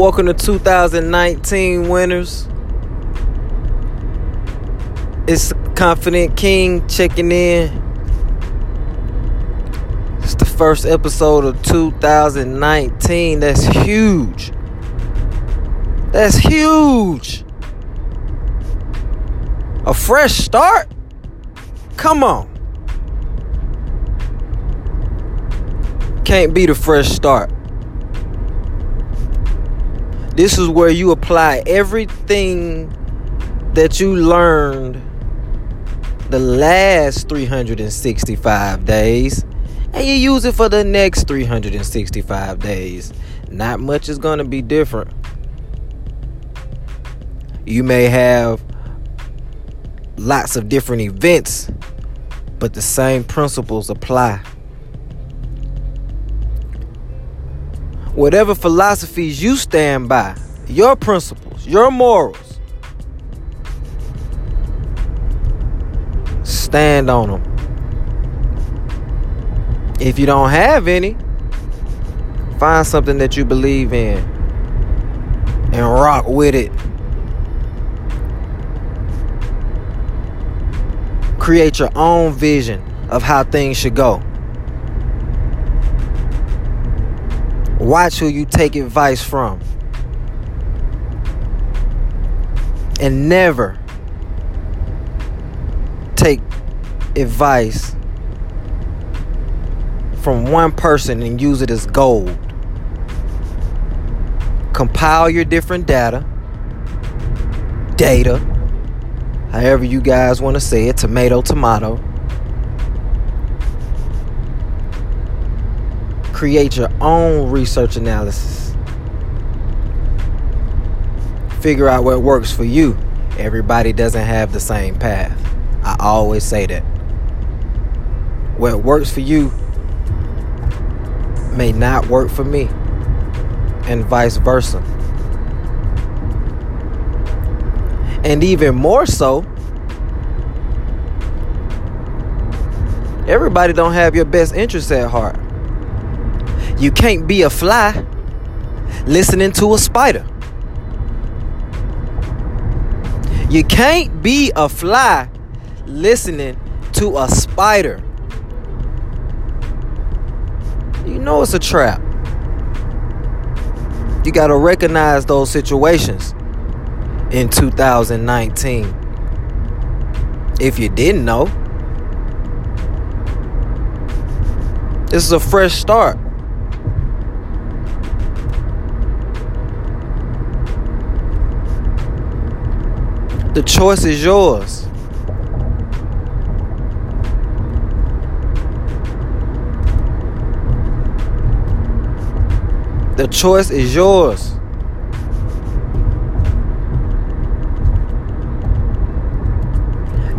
Welcome to 2019 winners. It's Confident King checking in. It's the first episode of 2019. That's huge. That's huge. A fresh start? Come on. Can't be the fresh start. This is where you apply everything that you learned the last 365 days and you use it for the next 365 days. Not much is going to be different. You may have lots of different events, but the same principles apply. Whatever philosophies you stand by, your principles, your morals, stand on them. If you don't have any, find something that you believe in and rock with it. Create your own vision of how things should go. Watch who you take advice from. And never take advice from one person and use it as gold. Compile your different data, data, however you guys want to say it, tomato, tomato create your own research analysis. Figure out what works for you. Everybody doesn't have the same path. I always say that. What works for you may not work for me, and vice versa. And even more so, everybody don't have your best interests at heart. You can't be a fly listening to a spider. You can't be a fly listening to a spider. You know it's a trap. You got to recognize those situations in 2019. If you didn't know, this is a fresh start. The choice is yours. The choice is yours.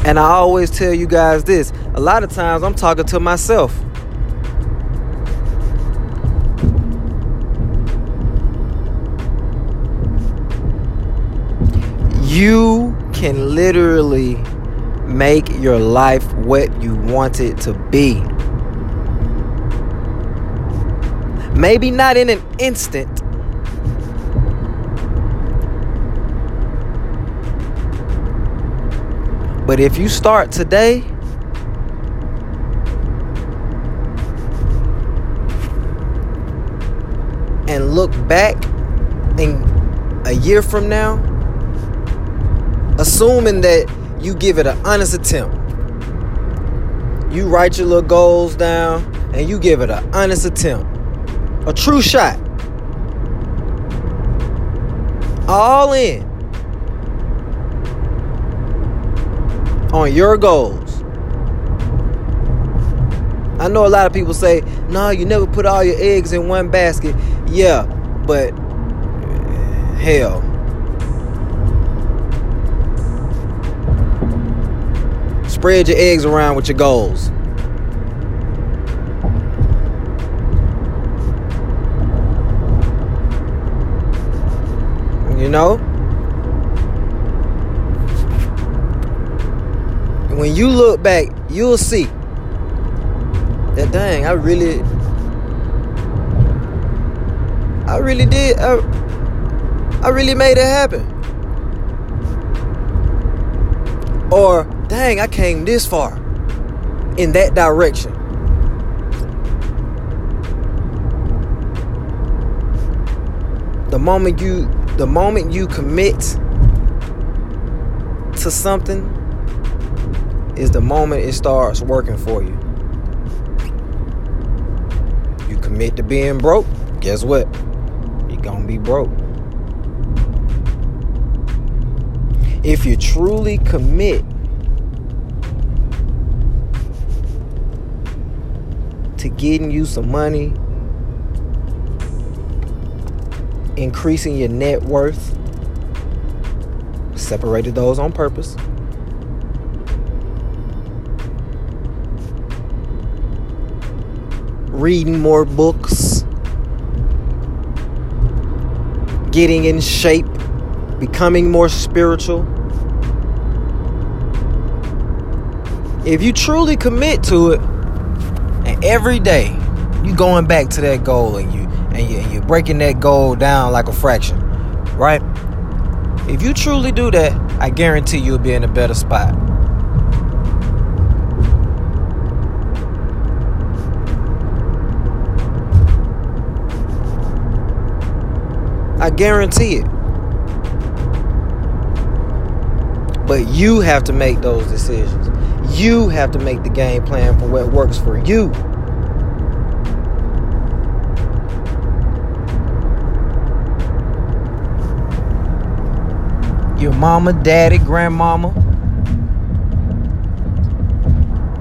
And I always tell you guys this a lot of times I'm talking to myself. You can literally make your life what you want it to be. Maybe not in an instant. But if you start today, and look back in a year from now, assuming that you give it an honest attempt. You write your little goals down and you give it an honest attempt. A true shot. All in on your goals. I know a lot of people say, no, you never put all your eggs in one basket. Yeah, but hell, Spread your eggs around with your goals. You know? When you look back, you'll see that dang, I really I really did I, I really made it happen. Or, dang, I came this far in that direction. The moment you the moment you commit to something is the moment it starts working for you. You commit to being broke, guess what? You're going to be broke. If you truly commit to getting you some money, increasing your net worth, separated those on purpose. Reading more books, getting in shape, becoming more spiritual. If you truly commit to it, and every day you going back to that goal and you and, you, and you're breaking that goal down like a fraction, right? If you truly do that, I guarantee you'll be in a better spot. I guarantee it. But you have to make those decisions. You have to make the game plan for what works for you. Your mama, daddy, grandmama,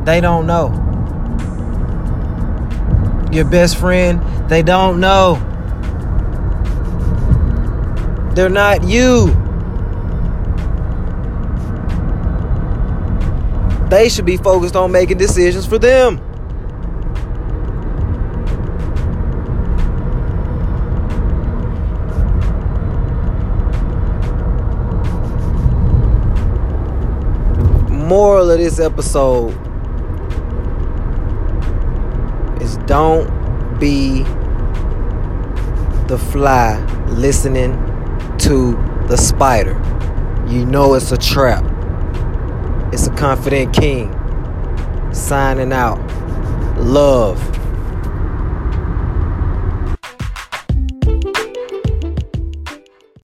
they don't know. Your best friend, they don't know. They're not you. They should be focused on making decisions for them. Moral of this episode is don't be the fly listening to the spider. You know it's a trap. It's a confident king signing out. Love.